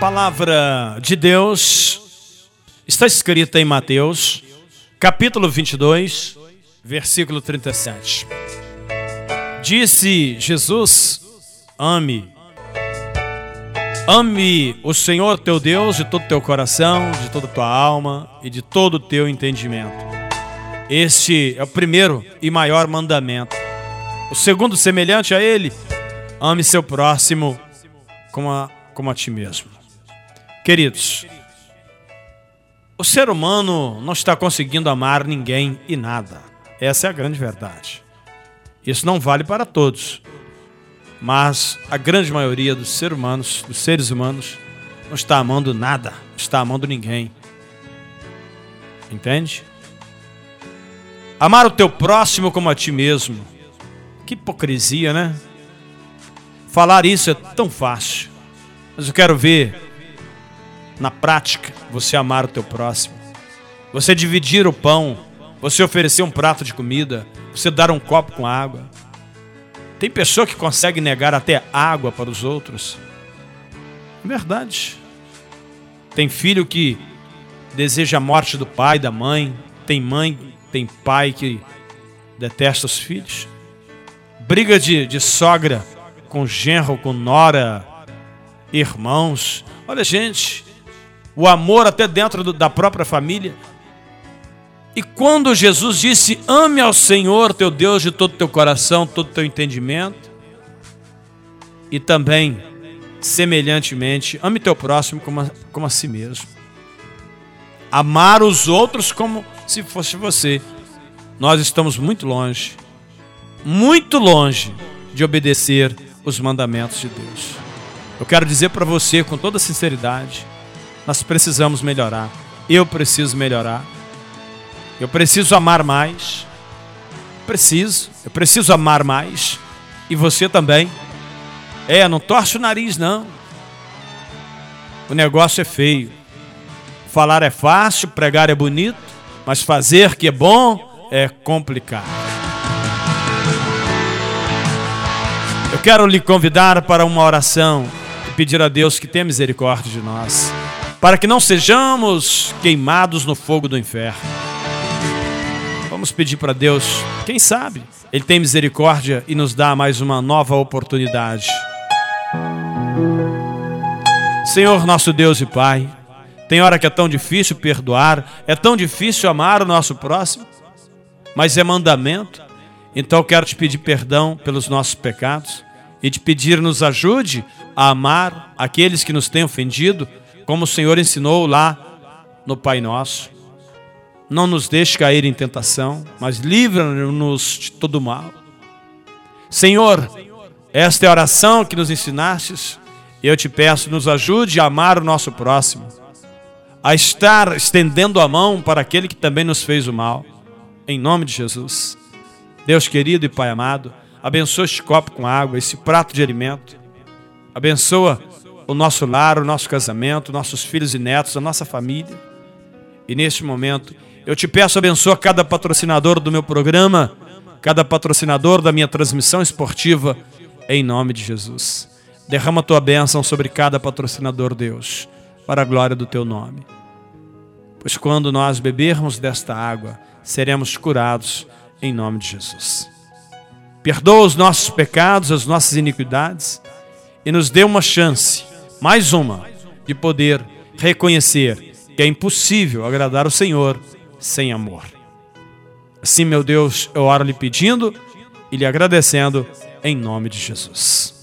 palavra de Deus está escrita em Mateus, capítulo 22, versículo 37. Disse Jesus: Ame. Ame o Senhor teu Deus de todo teu coração, de toda tua alma e de todo o teu entendimento. Este é o primeiro e maior mandamento. O segundo, semelhante a ele, ame seu próximo como a, como a ti mesmo. Queridos, o ser humano não está conseguindo amar ninguém e nada. Essa é a grande verdade. Isso não vale para todos. Mas a grande maioria dos seres humanos, dos seres humanos, não está amando nada, não está amando ninguém. Entende? Amar o teu próximo como a ti mesmo. Que hipocrisia, né? Falar isso é tão fácil. Mas eu quero ver na prática, você amar o teu próximo, você dividir o pão, você oferecer um prato de comida, você dar um copo com água. Tem pessoa que consegue negar até água para os outros. Verdade. Tem filho que deseja a morte do pai, da mãe. Tem mãe, tem pai que detesta os filhos. Briga de, de sogra com genro, com nora, irmãos. Olha, gente, o amor até dentro do, da própria família. E quando Jesus disse: Ame ao Senhor teu Deus de todo teu coração, todo teu entendimento, e também, semelhantemente, ame teu próximo como a, como a si mesmo. Amar os outros como se fosse você. Nós estamos muito longe, muito longe de obedecer os mandamentos de Deus. Eu quero dizer para você com toda sinceridade, nós precisamos melhorar. Eu preciso melhorar. Eu preciso amar mais. Preciso. Eu preciso amar mais. E você também. É, não torce o nariz, não. O negócio é feio. Falar é fácil, pregar é bonito, mas fazer que é bom é complicado. Eu quero lhe convidar para uma oração e pedir a Deus que tenha misericórdia de nós para que não sejamos queimados no fogo do inferno. Vamos pedir para Deus, quem sabe, Ele tem misericórdia e nos dá mais uma nova oportunidade. Senhor, nosso Deus e Pai, tem hora que é tão difícil perdoar, é tão difícil amar o nosso próximo, mas é mandamento. Então eu quero te pedir perdão pelos nossos pecados e te pedir nos ajude a amar aqueles que nos têm ofendido como o Senhor ensinou lá no Pai Nosso. Não nos deixe cair em tentação, mas livra-nos de todo mal. Senhor, esta é a oração que nos ensinastes. Eu te peço, nos ajude a amar o nosso próximo, a estar estendendo a mão para aquele que também nos fez o mal. Em nome de Jesus. Deus querido e Pai amado, abençoa este copo com água, esse prato de alimento. Abençoa o nosso lar, o nosso casamento, nossos filhos e netos, a nossa família. E neste momento, eu te peço, abençoa cada patrocinador do meu programa, cada patrocinador da minha transmissão esportiva, em nome de Jesus. Derrama a tua bênção sobre cada patrocinador, Deus, para a glória do teu nome. Pois quando nós bebermos desta água, seremos curados em nome de Jesus. Perdoa os nossos pecados, as nossas iniquidades e nos dê uma chance mais uma, de poder reconhecer que é impossível agradar o Senhor sem amor. Assim, meu Deus, eu oro lhe pedindo e lhe agradecendo em nome de Jesus.